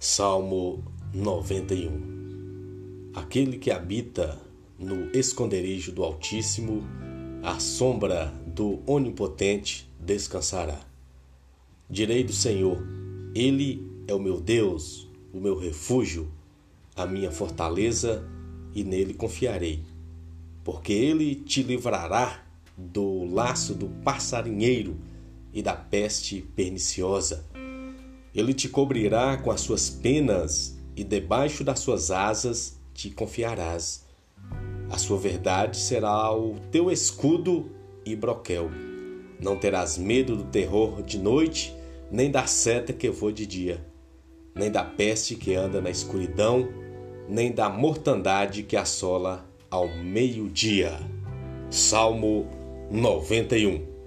Salmo 91 Aquele que habita no esconderijo do Altíssimo, à sombra do Onipotente descansará. Direi do Senhor: Ele é o meu Deus, o meu refúgio, a minha fortaleza, e nele confiarei. Porque ele te livrará do laço do passarinheiro e da peste perniciosa ele te cobrirá com as suas penas e debaixo das suas asas te confiarás. A sua verdade será o teu escudo e broquel. Não terás medo do terror de noite, nem da seta que voa de dia, nem da peste que anda na escuridão, nem da mortandade que assola ao meio-dia. Salmo 91